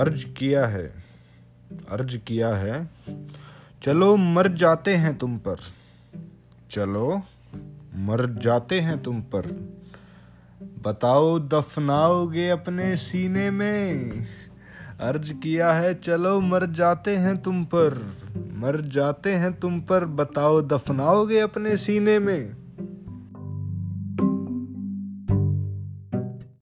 अर्ज़ किया है। अर्ज़ किया है। चलो मर जाते हैं तुम पर। चलो मर जाते हैं तुम पर। बताओ दफनाओगे अपने सीने में। अर्ज़ किया है, चलो मर जाते हैं तुम पर। मर जाते हैं तुम पर। बताओ दफनाओगे अपने सीने में।